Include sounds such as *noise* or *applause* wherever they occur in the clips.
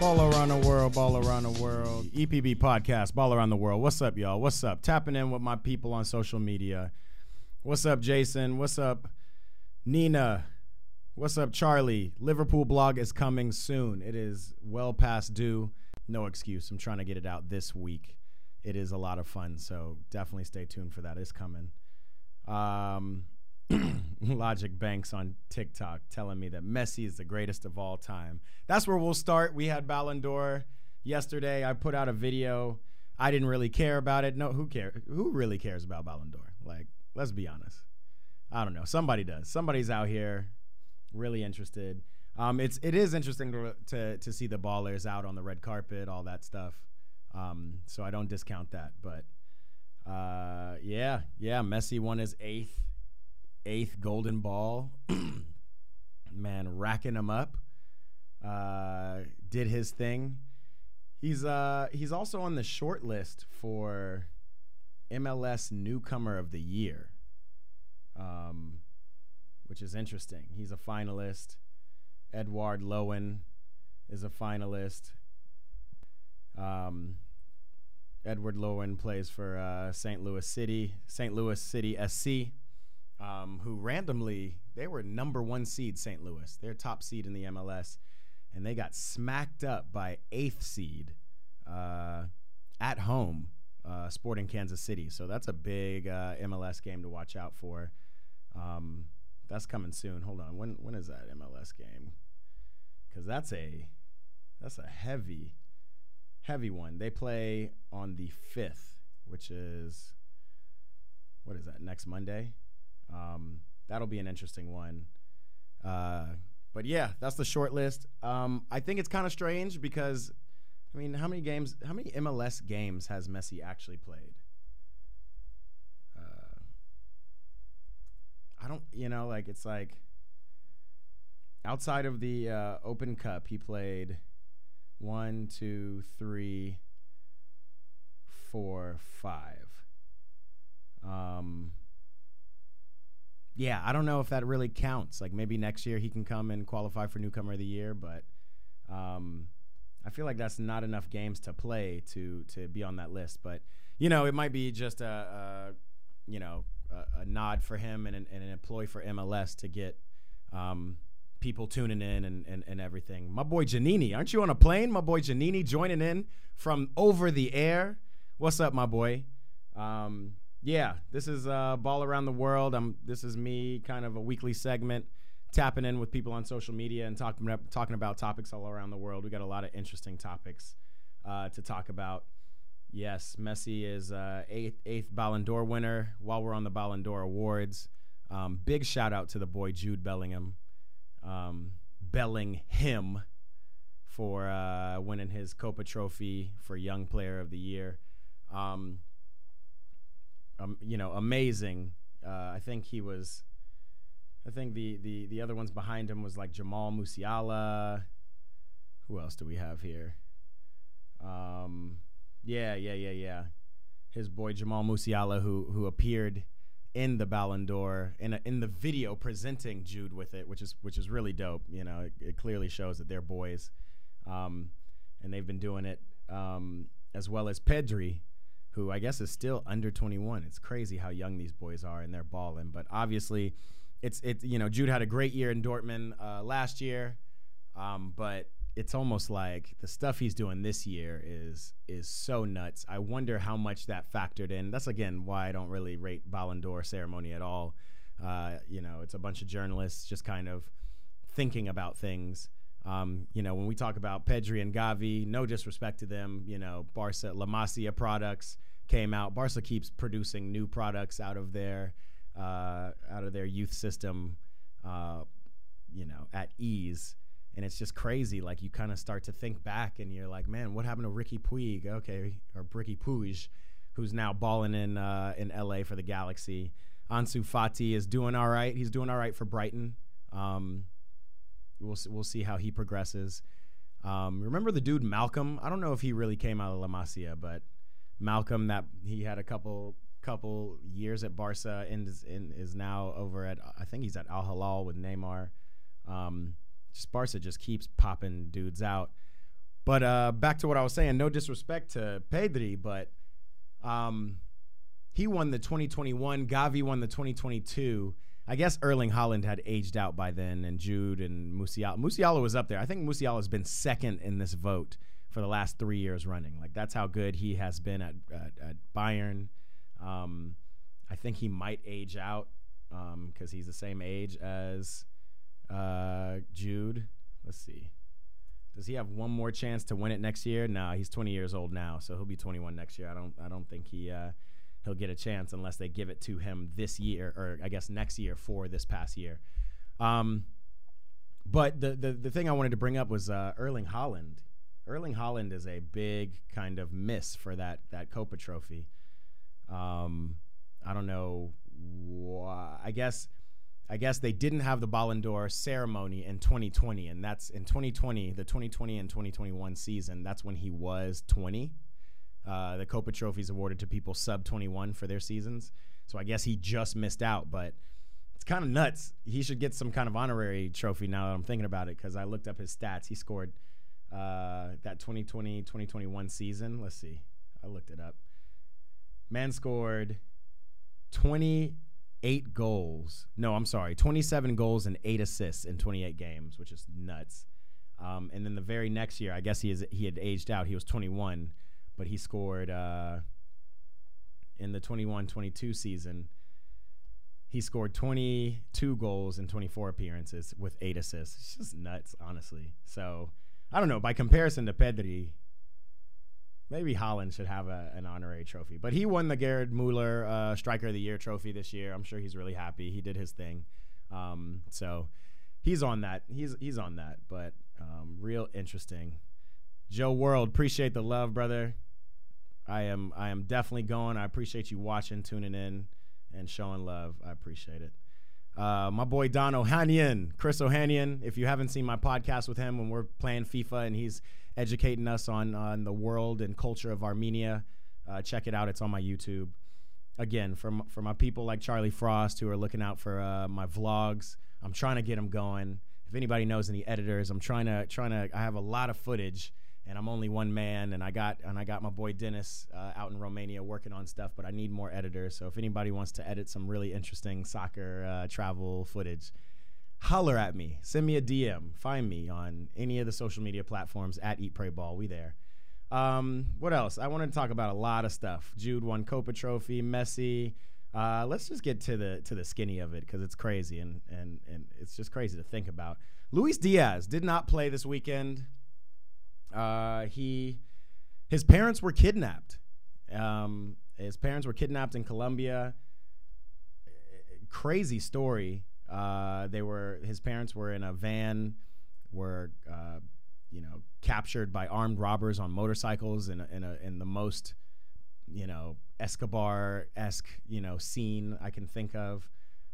Ball around the world, ball around the world. EPB podcast, ball around the world. What's up, y'all? What's up? Tapping in with my people on social media. What's up, Jason? What's up, Nina? What's up, Charlie? Liverpool blog is coming soon. It is well past due. No excuse. I'm trying to get it out this week. It is a lot of fun, so definitely stay tuned for that. It's coming. Um, *clears throat* Logic Banks on TikTok telling me that Messi is the greatest of all time. That's where we'll start. We had Ballon d'Or yesterday. I put out a video. I didn't really care about it. No, who cares? Who really cares about Ballon d'Or? Like, let's be honest. I don't know. Somebody does. Somebody's out here really interested. Um, it's it is interesting to, to to see the ballers out on the red carpet, all that stuff. Um, so I don't discount that, but uh, yeah, yeah. Messi won his eighth eighth golden ball. *clears throat* Man, racking him up. Uh, did his thing. He's uh he's also on the short list for MLS Newcomer of the Year, um, which is interesting. He's a finalist. Edward Lowen is a finalist. Um, Edward Lowen plays for uh, St. Louis City, St. Louis City SC um, who randomly they were number one seed St. Louis. They're top seed in the MLS, and they got smacked up by eighth seed uh, at home, uh, Sporting Kansas City. So that's a big uh, MLS game to watch out for. Um, that's coming soon. Hold on, when when is that MLS game? Because that's a that's a heavy heavy one. They play on the fifth, which is what is that next Monday? Um, that'll be an interesting one. Uh, but yeah, that's the short list. Um, I think it's kind of strange because, I mean, how many games, how many MLS games has Messi actually played? Uh, I don't, you know, like it's like outside of the uh, Open Cup, he played one, two, three, four, five. Um, yeah, I don't know if that really counts. Like maybe next year he can come and qualify for newcomer of the year, but um, I feel like that's not enough games to play to to be on that list. But you know, it might be just a, a you know a, a, nod for him and an, and an employee for MLS to get um, people tuning in and, and, and everything. My boy Janini, aren't you on a plane? My boy Janini joining in from over the air. What's up, my boy? Um, yeah, this is uh, Ball Around the World. I'm, this is me, kind of a weekly segment, tapping in with people on social media and talking talking about topics all around the world. We got a lot of interesting topics uh, to talk about. Yes, Messi is uh, eighth, eighth Ballon d'Or winner. While we're on the Ballon d'Or awards, um, big shout out to the boy Jude Bellingham, um, belling him for uh, winning his Kopa Trophy for Young Player of the Year. Um, um, you know, amazing. Uh, I think he was. I think the, the the other ones behind him was like Jamal Musiala. Who else do we have here? Um, yeah, yeah, yeah, yeah. His boy Jamal Musiala, who who appeared in the Ballon d'Or in a, in the video presenting Jude with it, which is which is really dope. You know, it, it clearly shows that they're boys, um, and they've been doing it um, as well as Pedri, who I guess is still under 21. It's crazy how young these boys are and they're balling. But obviously, it's it. You know, Jude had a great year in Dortmund uh, last year, um, but it's almost like the stuff he's doing this year is is so nuts. I wonder how much that factored in. That's again why I don't really rate Ballon d'Or ceremony at all. Uh, you know, it's a bunch of journalists just kind of thinking about things. Um, you know, when we talk about Pedri and Gavi, no disrespect to them, you know, Barca La Masia products came out. Barca keeps producing new products out of their uh, out of their youth system, uh, you know, at ease. And it's just crazy. Like you kind of start to think back, and you're like, man, what happened to Riqui Puig? Okay, or Riqui Puig, who's now balling in uh, in LA for the Galaxy. Ansu Fati is doing all right. He's doing all right for Brighton. Um, We'll we'll see how he progresses. Um, remember the dude Malcom? I don't know if he really came out of La Masia, but Malcom that he had a couple couple years at Barca and is, and is now over at I think he's at Al Hilal with Neymar. Um, just Barca just keeps popping dudes out. But uh, back to what I was saying. No disrespect to Pedri, but um, he won the 2021. Gavi won the 2022. I guess Erling Haaland had aged out by then, and Jude and Musiala. Musiala was up there. I think Musiala has been second in this vote for the last three years running. Like that's how good he has been at at, at Bayern. Um, I think he might age out because um, he's the same age as uh, Jude. Let's see. Does he have one more chance to win it next year? No, he's 20 years old now, so he'll be 21 next year. I don't. I don't think he. Uh, he'll get a chance unless they give it to him this year, or I guess next year for this past year. Um, but the, the the thing I wanted to bring up was uh, Erling Haaland. Erling Haaland is a big kind of miss for that that Kopa Trophy. Um, I don't know. Why. I guess I guess they didn't have the Ballon d'Or ceremony in 2020, and that's in 2020, the 2020 and 2021 season. That's when he was 20. Uh, the Kopa Trophy is awarded to people sub 21 for their seasons, so I guess he just missed out. But it's kind of nuts. He should get some kind of honorary trophy now that I'm thinking about it, because I looked up his stats. He scored uh, that 2020 2021 season. Let's see, I looked it up. Man scored 28 goals. No, I'm sorry, 27 goals and eight assists in 28 games, which is nuts. Um, and then the very next year, I guess he is he had aged out. He was 21, but he scored uh, in the 21-22 season. He scored 22 goals in 24 appearances with eight assists. It's just nuts, honestly. So I don't know. By comparison to Pedri, Maybe Haaland should have a, an honorary trophy. But he won the Gerd Muller uh, Striker of the Year trophy this year. I'm sure he's really happy. He did his thing. Um, so he's on that. He's he's on that. But um, real interesting. Joe World, appreciate the love, brother. I am I am definitely going. I appreciate you watching, tuning in, and showing love. I appreciate it. Uh, my boy Don Ohanian, Chris Ohanian. If you haven't seen my podcast with him when we're playing FIFA and he's educating us on on the world and culture of Armenia. Uh, check it out; it's on my YouTube. Again, for m- for my people like Charlie Frost who are looking out for uh, my vlogs, I'm trying to get them going. If anybody knows any editors, I'm trying to trying to. I have a lot of footage, and I'm only one man, and I got and I got my boy Dennis uh, out in Romania working on stuff, but I need more editors. So if anybody wants to edit some really interesting soccer uh, travel footage, holler at me. Send me a DM. Find me on any of the social media platforms at Eat Pray Ball. We there. Um, what else? I wanted to talk about a lot of stuff. Jude won Kopa Trophy. Messi. Uh, let's just get to the to the skinny of it because it's crazy and and and it's just crazy to think about. Luis Diaz did not play this weekend. Uh, he his parents were kidnapped. Um, his parents were kidnapped in Colombia. Crazy story. Uh, they were his parents were in a van, were uh, you know captured by armed robbers on motorcycles in a, in, a, in the most you know Escobar esque you know scene I can think of.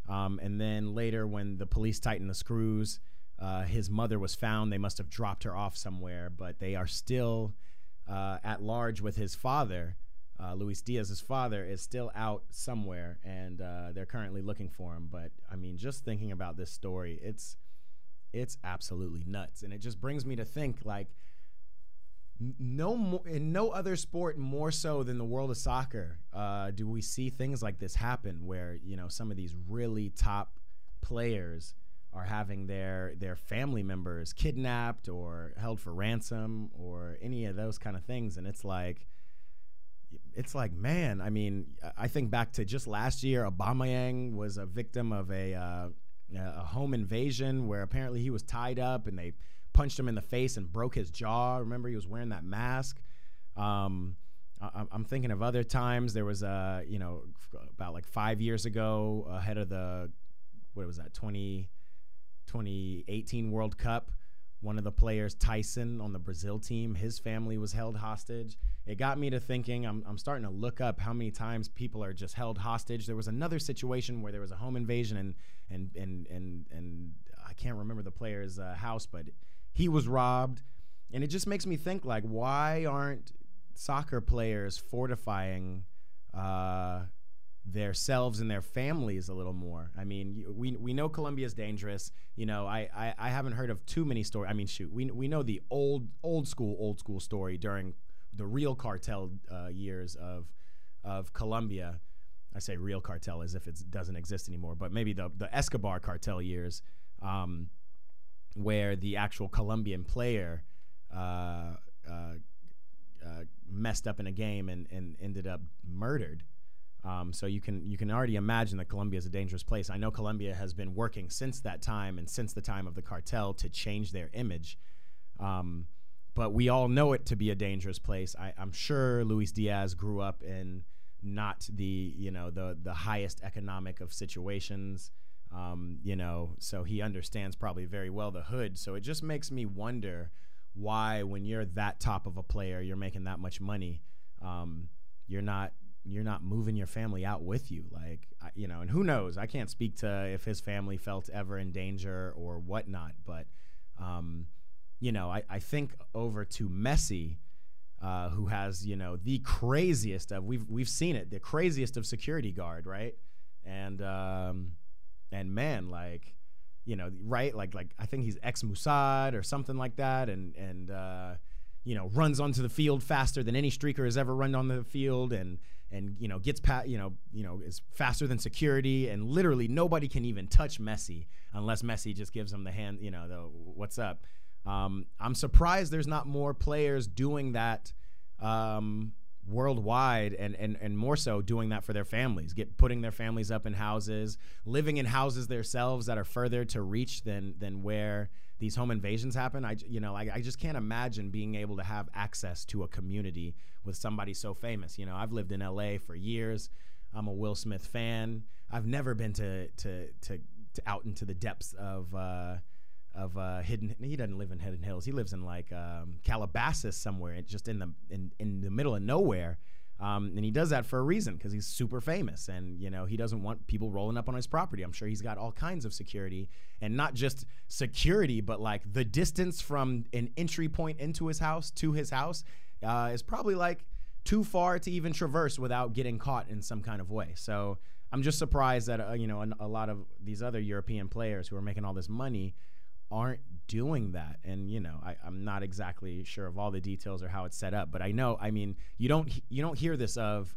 Um, and then later, when the police tightened the screws, uh, his mother was found. They must have dropped her off somewhere, but they are still uh, at large with his father uh, Luis Diaz's father is still out somewhere, and uh, they're currently looking for him. But I mean, just thinking about this story, it's it's absolutely nuts, and it just brings me to think like no more in no other sport more so than the world of soccer uh, do we see things like this happen, where you know some of these really top players are having their their family members kidnapped or held for ransom or any of those kind of things, and it's like it's like, man, I mean, I think back to just last year, Aubameyang was a victim of a uh, a home invasion where apparently he was tied up and they punched him in the face and broke his jaw. Remember, he was wearing that mask. Um, I, am thinking of other times. There was a, you know, about like five years ago, ahead of the, what was that, 20, 2018 World Cup one of the players, Taison, on the Brazil team, his family was held hostage. It got me to thinking. I'm, I'm starting to look up how many times people are just held hostage. There was another situation where there was a home invasion and and and and and I can't remember the player's uh, house, but he was robbed, and it just makes me think like, why aren't soccer players fortifying uh, themselves and their families a little more. I mean, we we know Colombia is dangerous. You know, I, I, I haven't heard of too many stories. I mean, shoot, we we know the old old school old school story during the real cartel uh, years of of Colombia. I say real cartel as if it doesn't exist anymore, but maybe the the Escobar cartel years, um, where the actual Colombian player uh, uh, uh messed up in a game and, and ended up murdered. Um, so you can you can already imagine that Colombia is a dangerous place. I know Colombia has been working since that time and since the time of the cartel to change their image. Um, but we all know it to be a dangerous place. I, am sure Luis Diaz grew up in not the you know the the highest economic of situations. Um, you know, so he understands probably very well the hood. So it just makes me wonder why, when you're that top of a player, you're making that much money, um, you're not you're not moving your family out with you like you know and who knows? I can't speak to if his family felt ever in danger or whatnot but um, you know I, I think over to messi uh, who has you know the craziest of we've we've seen it the craziest of security guard right? And um, and man like you know right? Like like i think he's ex Mossad or something like that. And and uh, you know runs onto the field faster than any streaker has ever run on the field and and you know gets pat you know you know is faster than security and literally nobody can even touch Messi unless Messi just gives him the hand you know the what's up. Um, I'm surprised there's not more players doing that um, worldwide and, and and more so doing that for their families, get putting their families up in houses, living in houses themselves that are further to reach than than where these home invasions happen. I you know I, I just can't imagine being able to have access to a community with somebody so famous. You know, I've lived in LA for years. I'm a Will Smith fan. I've never been to to to, to out into the depths of uh, of uh, hidden. He doesn't live in Hidden Hills. He lives in like um, Calabasas somewhere, just in the in, in the middle of nowhere. Um, and he does that for a reason because he's super famous, and you know he doesn't want people rolling up on his property. I'm sure he's got all kinds of security, and not just security, but like the distance from an entry point into his house to his house uh, is probably like too far to even traverse without getting caught in some kind of way. So I'm just surprised that uh, you know a, a lot of these other European players who are making all this money aren't doing that. And you know, I, am not exactly sure of all the details or how it's set up, but I know. I mean, you don't you don't hear this of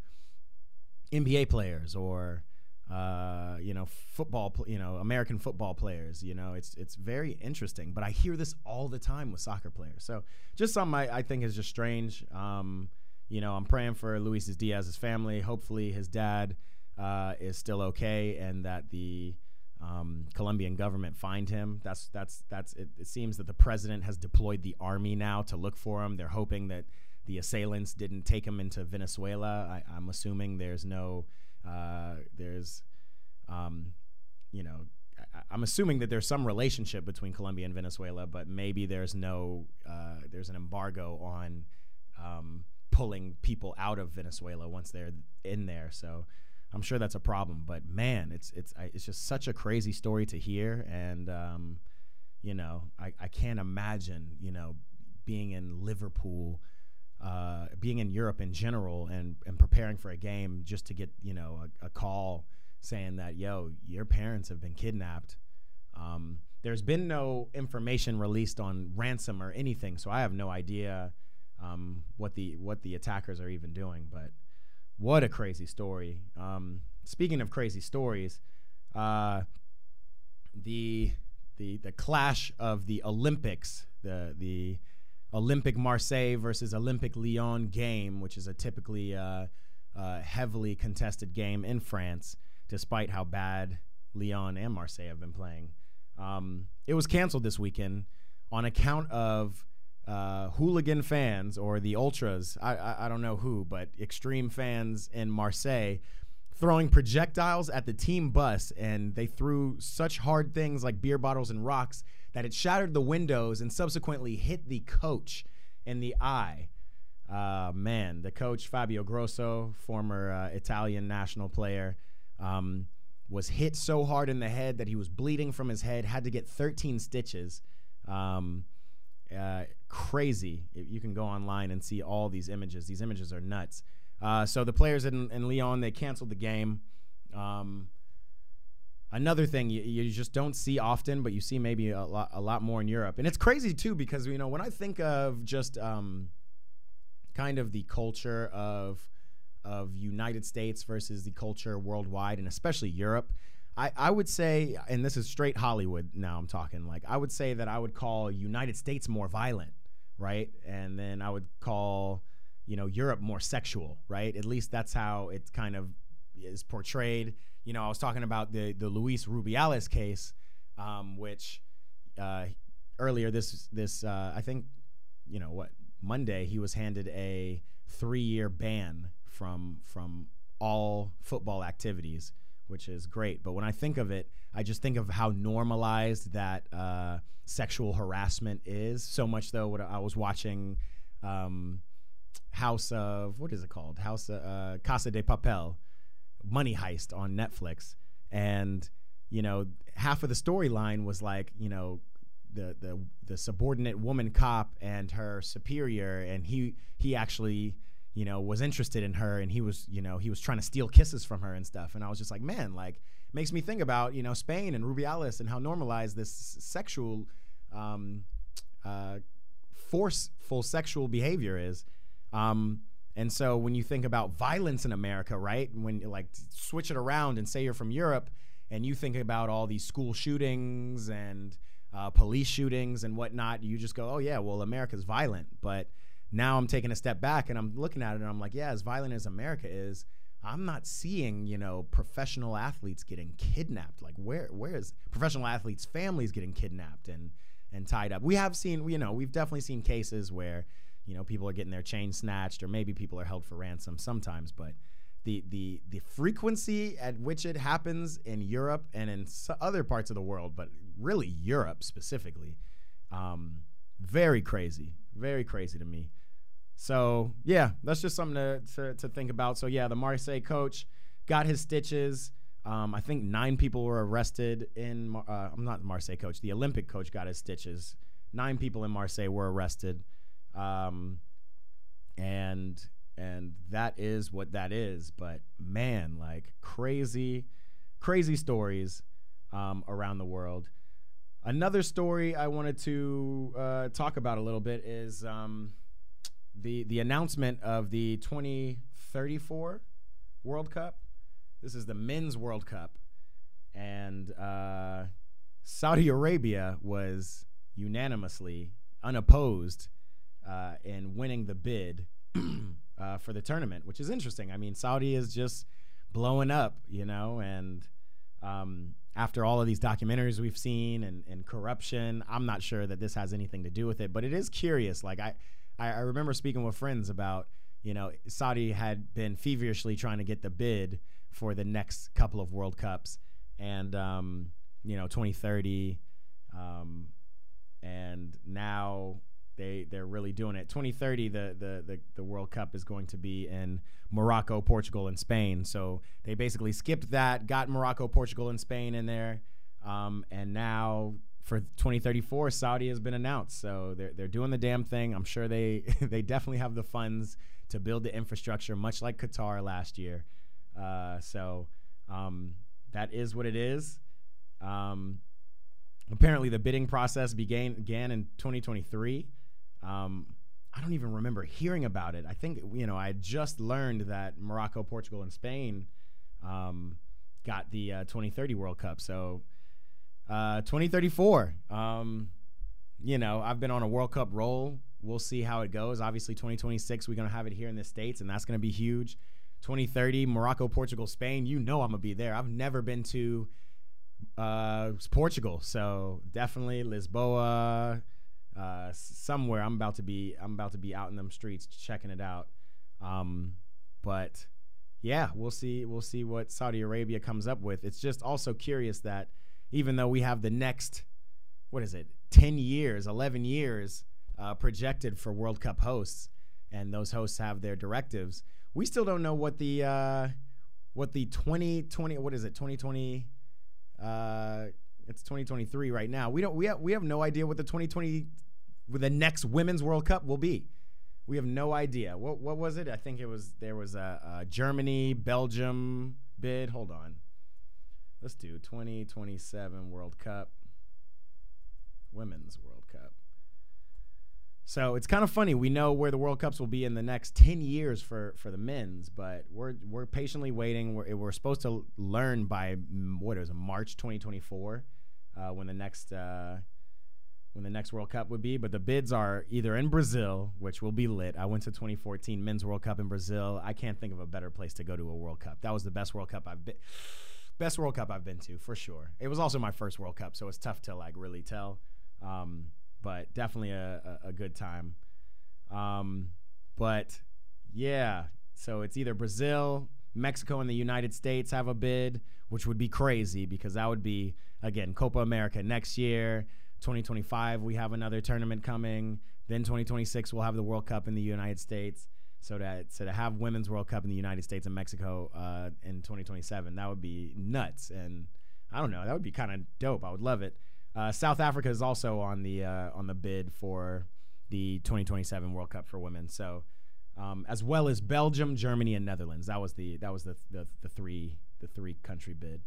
NBA players or uh, you know football you know American football players. You know, it's it's very interesting. But I hear this all the time with soccer players. So just something I, I think is just strange. Um, you know, I'm praying for Luis Diaz's family. Hopefully, his dad uh, is still okay, and that the um, Colombian government find him. That's that's that's. It, it, seems that the president has deployed the army now to look for him. They're hoping that the assailants didn't take him into Venezuela. I, am assuming there's no uh, there's um, you know I, am assuming that there's some relationship between Colombia and Venezuela, but maybe there's no uh, there's an embargo on um, pulling people out of Venezuela once they're in there. So I'm sure that's a problem. But man, it's it's it's just such a crazy story to hear, and um, you know, I, I can't imagine you know being in Liverpool. Uh, being in Europe in general and, and preparing for a game just to get you know a, a call saying that yo your parents have been kidnapped um, there's been no information released on ransom or anything so I have no idea um, what the what the attackers are even doing but what a crazy story. Um, speaking of crazy stories, uh, the the the clash of the Olympics, the the Olympic Marseille versus Olympic Lyon game, which is a typically uh, uh, heavily contested game in France, despite how bad Lyon and Marseille have been playing. Um, it was canceled this weekend on account of uh, hooligan fans or the ultras, I, I, I don't know who, but extreme fans in Marseille throwing projectiles at the team bus, and they threw such hard things like beer bottles and rocks that it shattered the windows and subsequently hit the coach in the eye. Uh, man, the coach Fabio Grosso, former uh, Italian national player, um, was hit so hard in the head that he was bleeding from his head, had to get 13 stitches. Um, uh, crazy. You can go online and see all these images. These images are nuts. Uh, so the players in, in Lyon they canceled the game. Um, another thing you, you just don't see often, but you see maybe a lot, a lot more in Europe. And it's crazy too because you know when I think of just um, kind of the culture of of United States versus the culture worldwide, and especially Europe. I, I would say, and this is straight Hollywood now I'm talking, like, I would say that I would call United States more violent, right? And then I would call, you know, Europe more sexual, right? At least that's how it kind of is portrayed. You know, I was talking about the the Luis Rubiales case, um, which uh, earlier this this uh, I think, you know what Monday he was handed a three year ban from from all football activities, which is great. But when I think of it, I just think of how normalized that uh, sexual harassment is. So much though, what I was watching. Um, House of what is it called? House uh, Casa de Papel, Money Heist on Netflix, and you know half of the storyline was like you know the the the subordinate woman cop and her superior, and he he actually you know was interested in her, and he was you know he was trying to steal kisses from her and stuff, and I was just like, man, like makes me think about you know Spain and Rubiales and how normalized this sexual um, uh, forceful sexual behavior is. Um, and so when you think about violence in America, right? When like switch it around and say you're from Europe and you think about all these school shootings and uh, police shootings and whatnot, you just go, oh, yeah, well, America's violent. But now I'm taking a step back and I'm looking at it and I'm like, yeah, as violent as America is, I'm not seeing, you know, professional athletes getting kidnapped. Like where where is professional athletes' families getting kidnapped and and tied up? We have seen, you know, we've definitely seen cases where, you know, people are getting their chain snatched or maybe people are held for ransom sometimes, but the the the frequency at which it happens in Europe and in other parts of the world, but really Europe specifically, um, very crazy, very crazy to me. So yeah, that's just something to, to, to think about. So yeah, the Marseille coach got his stitches. Um, I think nine people were arrested in. Uh, I'm not the Marseille coach. The Olympic coach got his stitches. Nine people in Marseille were arrested, um, and and that is what that is. But man, like crazy, crazy stories um, around the world. Another story I wanted to uh, talk about a little bit is um, the the announcement of the 2034 World Cup. This is the men's World Cup, and uh, Saudi Arabia was unanimously unopposed uh, in winning the bid *clears throat* uh, for the tournament, which is interesting. I mean, Saudi is just blowing up, you know, and um, after all of these documentaries we've seen and, and corruption, I'm not sure that this has anything to do with it, but it is curious. Like I, I, I remember speaking with friends about, you know, Saudi had been feverishly trying to get the bid for the next couple of World Cups, and um, you know, 2030, um, and now they they're really doing it. 2030, the, the the the World Cup is going to be in Morocco, Portugal, and Spain. So they basically skipped that, got Morocco, Portugal, and Spain in there, um, and now for 2034, Saudi has been announced. So they're they're doing the damn thing. I'm sure they *laughs* they definitely have the funds to build the infrastructure, much like Qatar last year. Uh, so um, that is what it is. Um, apparently, the bidding process began began in 2023. Um, I don't even remember hearing about it. I think you know I just learned that Morocco, Portugal, and Spain um, got the uh, 2030 World Cup. So uh, 2034. Um, you know, I've been on a World Cup roll. We'll see how it goes. Obviously, 2026 we're gonna have it here in the states, and that's gonna be huge. 2030 Morocco, Portugal, Spain. You know I'm gonna be there. I've never been to uh, Portugal, so definitely Lisboa uh, somewhere. I'm about to be. I'm about to be out in them streets checking it out. Um, but yeah, we'll see. We'll see what Saudi Arabia comes up with. It's just also curious that even though we have the next, what is it, ten years, eleven years uh, projected for World Cup hosts, and those hosts have their directives, we still don't know what the uh, what the 2020 what is it 2020 uh, it's 2023 right now. We don't we have we have no idea what the 2020 with the next Women's World Cup will be. We have no idea. What what was it? I think it was there was a, a Germany, Belgium, bid. Hold on. Let's do 2027 World Cup, Women's World Cup. So it's kind of funny. We know where the World Cups will be in the next 10 years for, for the men's, but we're we're patiently waiting. We're, we're supposed to learn by mm, what is it, March 2024 uh, when the next uh, when the next World Cup would be. But the bids are either in Brazil, which will be lit. I went to 2014 Men's World Cup in Brazil. I can't think of a better place to go to a World Cup. That was the best World Cup I've been. Best World Cup I've been to for sure. It was also my first World Cup, so it's tough to like really tell. Um, but definitely a, a, a good time. Um, but yeah, so it's either Brazil, Mexico, and the United States have a bid, which would be crazy because that would be again Copa America next year. 2025 we have another tournament coming. Then 2026 we'll have the World Cup in the United States. So that so to have women's World Cup in the United States and Mexico uh, in 2027 that would be nuts. And I don't know that would be kind of dope. I would love it. Uh, South Africa is also on the uh, on the bid for the 2027 World Cup for women. So um, as well as Belgium, Germany, and Netherlands. That was the that was the the, the three the three country bid.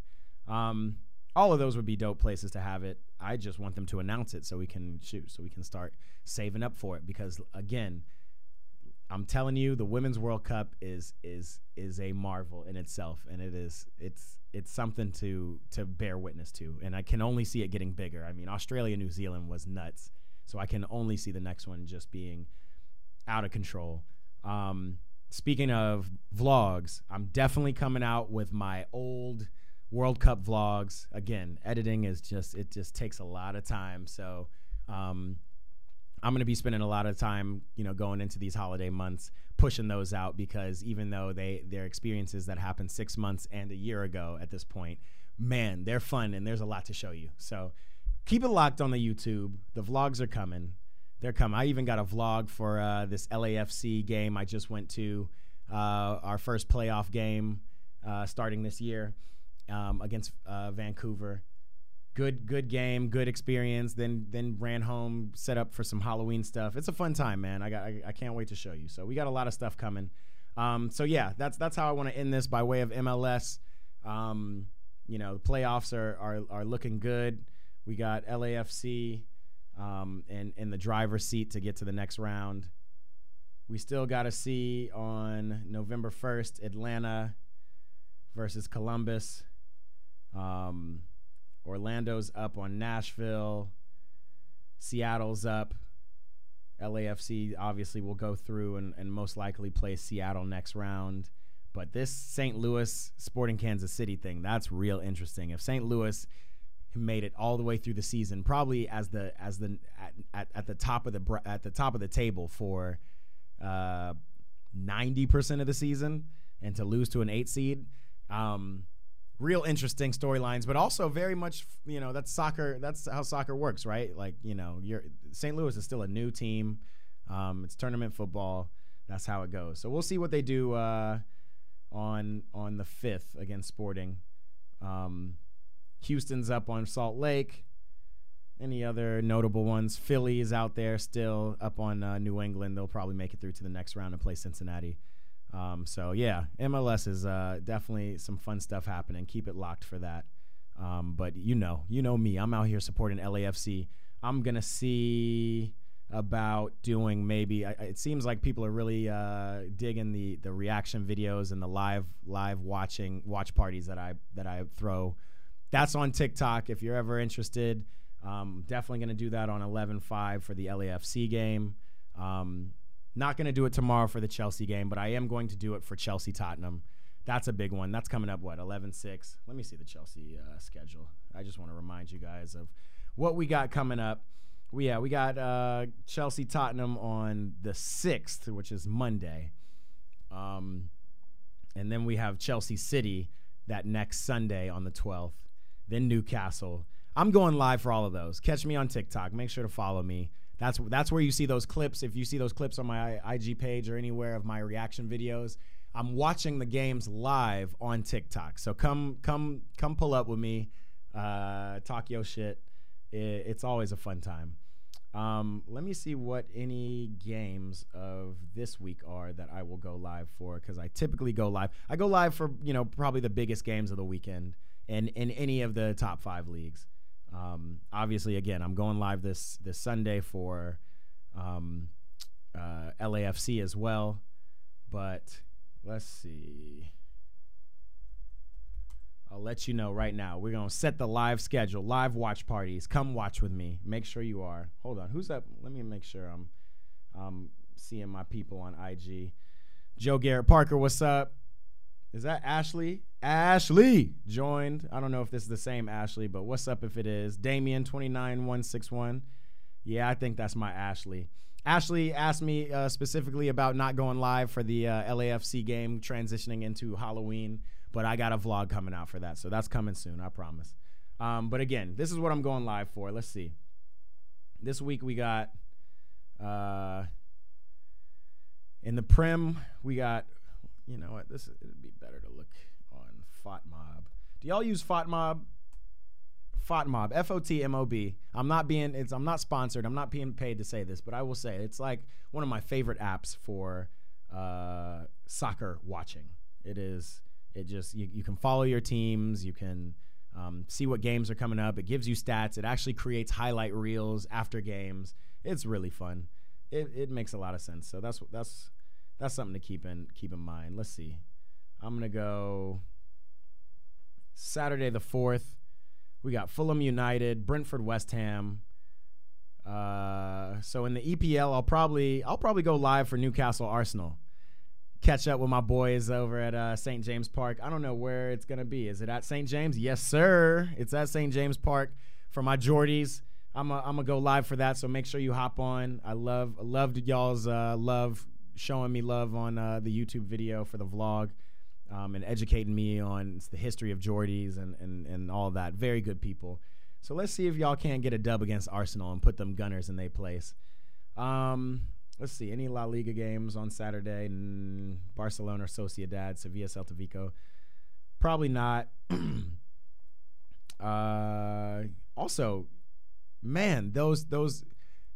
Um, all of those would be dope places to have it. I just want them to announce it so we can shoot, so we can start saving up for it. Because again, I'm telling you, the Women's World Cup is is is a marvel in itself, and it is it's it's something to to bear witness to. And I can only see it getting bigger. I mean, Australia, New Zealand was nuts, so I can only see the next one just being out of control. Um, speaking of vlogs, I'm definitely coming out with my old World Cup vlogs. Again, editing is just it just takes a lot of time. So um, I'm going to be spending a lot of time, you know, going into these holiday months pushing those out because even though they they're experiences that happened six months and a year ago at this point, man, they're fun and there's a lot to show you. So keep it locked on the YouTube. The vlogs are coming. They're coming. I even got a vlog for uh, this LAFC game I just went to, uh, our first playoff game uh, starting this year um, against uh, Vancouver. Good, good game, good experience. Then, then ran home, set up for some Halloween stuff. It's a fun time, man. I got, I, I can't wait to show you. So we got a lot of stuff coming. Um, so yeah, that's that's how I want to end this by way of MLS. Um, you know, the playoffs are are are looking good. We got LAFC um, in in the driver's seat to get to the next round. We still got to see on November first Atlanta versus Columbus. Um, Orlando's up on Nashville. Seattle's up. LAFC obviously will go through and, and most likely play Seattle next round. But this St. Louis Sporting Kansas City thing, that's real interesting. If St. Louis made it all the way through the season, probably as the as the at, at, at the top of the at the top of the table for uh, ninety percent of the season, and to lose to an eight seed, um, real interesting storylines, but also very much, you know, that's soccer. That's how soccer works, right? Like, you know, you're St. Louis is still a new team. Um, it's tournament football. That's how it goes. So we'll see what they do uh, on on the fifth against Sporting. Um, Houston's up on Salt Lake. Any other notable ones? Philly is out there still up on uh, New England. They'll probably make it through to the next round and play Cincinnati. Um, so yeah, MLS is uh, definitely some fun stuff happening. Keep it locked for that. Um, but you know, you know me. I'm out here supporting LAFC. I'm gonna see about doing maybe. I, it seems like people are really uh, digging the the reaction videos and the live live watching watch parties that I that I throw. That's on TikTok. If you're ever interested, um, definitely gonna do that on 11:5 for the LAFC game. Um, not going to do it tomorrow for the Chelsea game, but I am going to do it for Chelsea Tottenham. That's a big one. That's coming up, what, 11 6? Let me see the Chelsea uh, schedule. I just want to remind you guys of what we got coming up. We, yeah, we got uh, Chelsea Tottenham on the 6th, which is Monday. Um, and then we have Chelsea City that next Sunday on the 12th. Then Newcastle. I'm going live for all of those. Catch me on TikTok. Make sure to follow me. That's that's where you see those clips. If you see those clips on my IG page or anywhere of my reaction videos, I'm watching the games live on TikTok. So come come come pull up with me, uh, talk your shit. It, it's always a fun time. Um, let me see what any games of this week are that I will go live for because I typically go live. I go live for you know probably the biggest games of the weekend and in any of the top five leagues. Um, obviously, again, I'm going live this this Sunday for um, uh, LAFC as well. But let's see. I'll let you know right now. We're gonna set the live schedule, live watch parties. Come watch with me. Make sure you are. Hold on, who's up? Let me make sure I'm um, seeing my people on IG. Joe Garrett Parker, what's up? Is that Ashley? Ashley joined. I don't know if this is the same Ashley, but what's up if it is? Damien twenty nine one six one. Yeah, I think that's my Ashley. Ashley asked me uh, specifically about not going live for the uh, LAFC game, transitioning into Halloween but I got a vlog coming out for that, so that's coming soon. I promise. Um, but again, this is what I'm going live for. Let's see. This week we got uh, in the Prem we got. You know what? This it'd be better to look on FotMob. Do y'all use FotMob? FotMob, F O T M O B. I'm not being it's I'm not sponsored. I'm not being paid to say this, but I will say it's like one of my favorite apps for uh, soccer watching. It is it just you, you can follow your teams. You can um, see what games are coming up. It gives you stats. It actually creates highlight reels after games. It's really fun. It, it makes a lot of sense. So that's that's that's something to keep in keep in mind. Let's see. I'm gonna go Saturday the fourth. We got Fulham United, Brentford, West Ham. Uh, so in the EPL, I'll probably I'll probably go live for Newcastle Arsenal catch up with my boys over at uh, St. James Park. I don't know where it's gonna be. Is it at St. James? Yes, sir. It's at St. James Park for my a, I'm gonna go live for that, so make sure you hop on. I love loved y'all's uh, love showing me love on uh, the YouTube video for the vlog. Um, and educating me on the history of Geordies and, and, and all that. Very good people. So let's see if y'all can't get a dub against Arsenal and put them Gunners in their place. Um, let's see, any La Liga games on Saturday? Mm, Barcelona, Sociedad, Sevilla, Celta Vigo. Probably not. *clears throat* uh, also, man, those those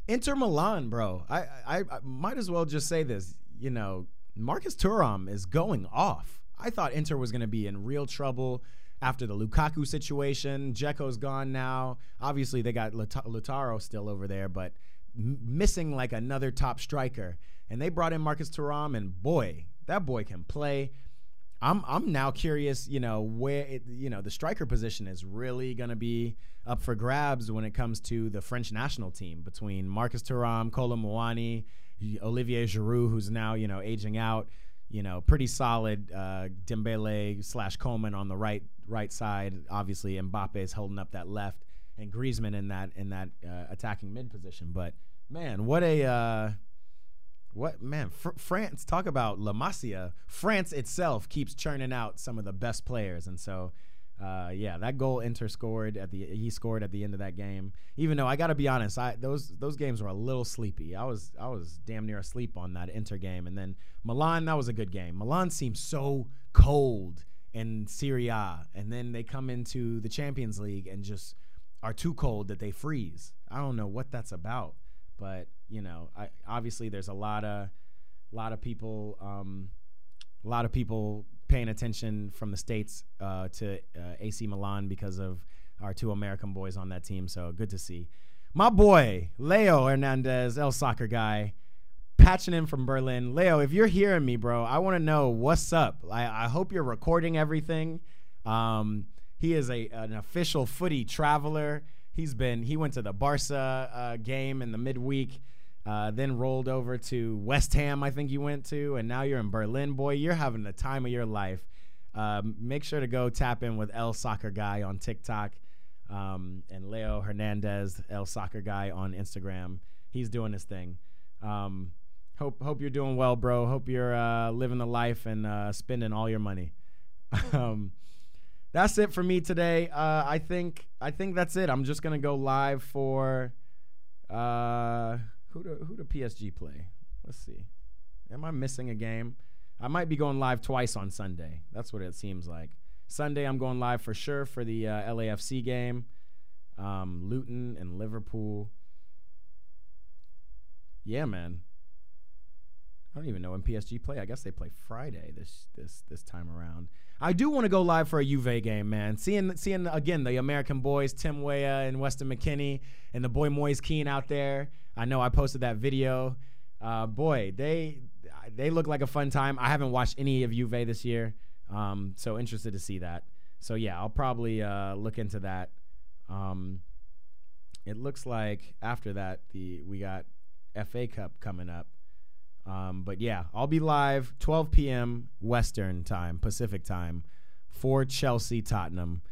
Inter Milan, bro. I, I, I might as well just say this. You know, Marcus Thuram is going off. I thought Inter was going to be in real trouble after the Lukaku situation. Dzeko's gone now. Obviously, they got Lautaro still over there, but missing like another top striker. And they brought in Marcus Thuram, and boy, that boy can play. I'm I'm now curious, you know, where it, you know the striker position is really going to be up for grabs when it comes to the French national team between Marcus Thuram, Kolo Muani, Olivier Giroud, who's now you know aging out. You know, pretty solid. Uh, Dembele slash Coman on the right right side. Obviously, Mbappe is holding up that left, and Griezmann in that in that uh, attacking mid position. But man, what a uh, what man, Fr- France talk about La Masia. France itself keeps churning out some of the best players, and so uh, yeah, that goal Inter scored at the he scored at the end of that game. Even though I got to be honest, I those those games were a little sleepy. I was I was damn near asleep on that Inter game, and then Milan that was a good game. Milan seems so cold in Serie A, and then they come into the Champions League and just are too cold that they freeze. I don't know what that's about. But you know, I, obviously there's a lot of lot of people, um, a lot of people paying attention from the states uh, to uh, AC Milan because of our two American boys on that team. So good to see. My boy Leo Hernandez, El Soccer guy, patching in from Berlin. Leo, if you're hearing me, bro, I want to know what's up. I, I hope you're recording everything. Um, he is a an official footy traveler. He's been he went to the Barca uh, game in the midweek, uh, then rolled over to West Ham. I think you went to, and now you're in Berlin. Boy, you're having the time of your life. Um, make sure to go tap in with El Soccer Guy on TikTok um, and Leo Hernandez, El Soccer Guy on Instagram. He's doing his thing. Um, hope hope you're doing well, bro. Hope you're uh, living the life and uh, spending all your money. *laughs* um, that's it for me today. Uh, I think I think that's it. I'm just gonna go live for uh, who do who do PSG play? Let's see. Am I missing a game? I might be going live twice on Sunday. That's what it seems like. Sunday I'm going live for sure for the uh, LAFC game, um, Luton and Liverpool. yeah, man. I don't even know when PSG play. I guess they play Friday this this this time around. I do want to go live for a Juve game, man. Seeing seeing again the American boys, Tim Weah and Weston McKennie, and the boy Moise Kean out there. I know I posted that video. Uh, boy, they they look like a fun time. I haven't watched any of Juve this year, um, so interested to see that. So yeah, I'll probably uh, look into that. Um, it looks like after that the we got FA Cup coming up. Um, but yeah, I'll be live 12 p.m. Western time, Pacific time, for Chelsea Tottenham.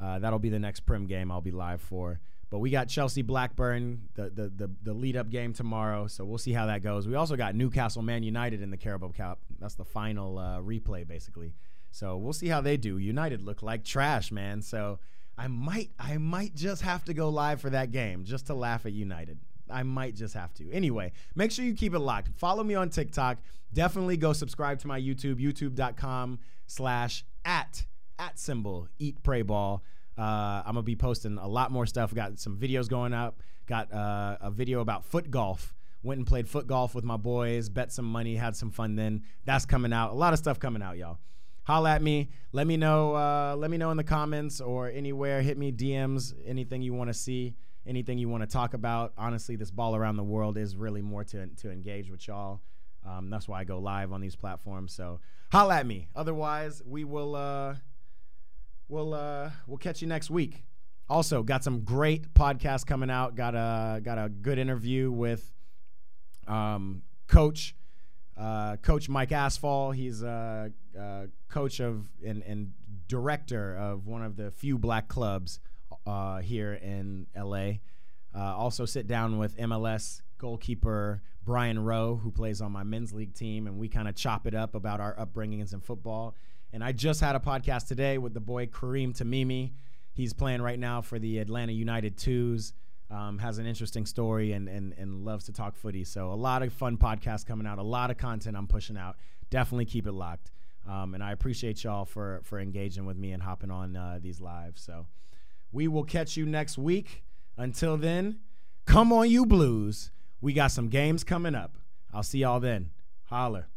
Uh, that'll be the next Prem game I'll be live for. But we got Chelsea Blackburn, the, the the the lead up game tomorrow, so we'll see how that goes. We also got Newcastle Man United in the Carabao Cup. That's the final uh, replay, basically. So we'll see how they do. United look like trash, man. So I might I might just have to go live for that game just to laugh at United. I might just have to. Anyway, make sure you keep it locked. Follow me on TikTok. Definitely go subscribe to my YouTube, youtube.com slash at at symbol eat pray ball. Uh, I'm gonna be posting a lot more stuff. Got some videos going up. Got uh, a video about foot golf. Went and played foot golf with my boys. Bet some money. Had some fun. Then that's coming out. A lot of stuff coming out, y'all. Holla at me. Let me know. Uh, let me know in the comments or anywhere. Hit me DMs. Anything you want to see anything you want to talk about. Honestly, this ball around the world is really more to to engage with y'all. Um, that's why I go live on these platforms. So holla at me. Otherwise, we will uh, we'll uh, we'll catch you next week. Also, got some great podcasts coming out. Got a got a good interview with um, Coach uh, Coach Mike Asphalt. He's a, a coach of and, and director of one of the few black clubs uh, here in LA. Uh, also, sit down with MLS goalkeeper Brian Rowe, who plays on my men's league team, and we kind of chop it up about our upbringings in football. And I just had a podcast today with the boy Kareem Tamimi. He's playing right now for the Atlanta United Twos. Um, has an interesting story and, and and loves to talk footy. So a lot of fun podcasts coming out, a lot of content I'm pushing out. Definitely keep it locked. Um, and I appreciate y'all for for engaging with me and hopping on uh, these lives. So. We will catch you next week. Until then, come on, you blues. We got some games coming up. I'll see y'all then. Holler.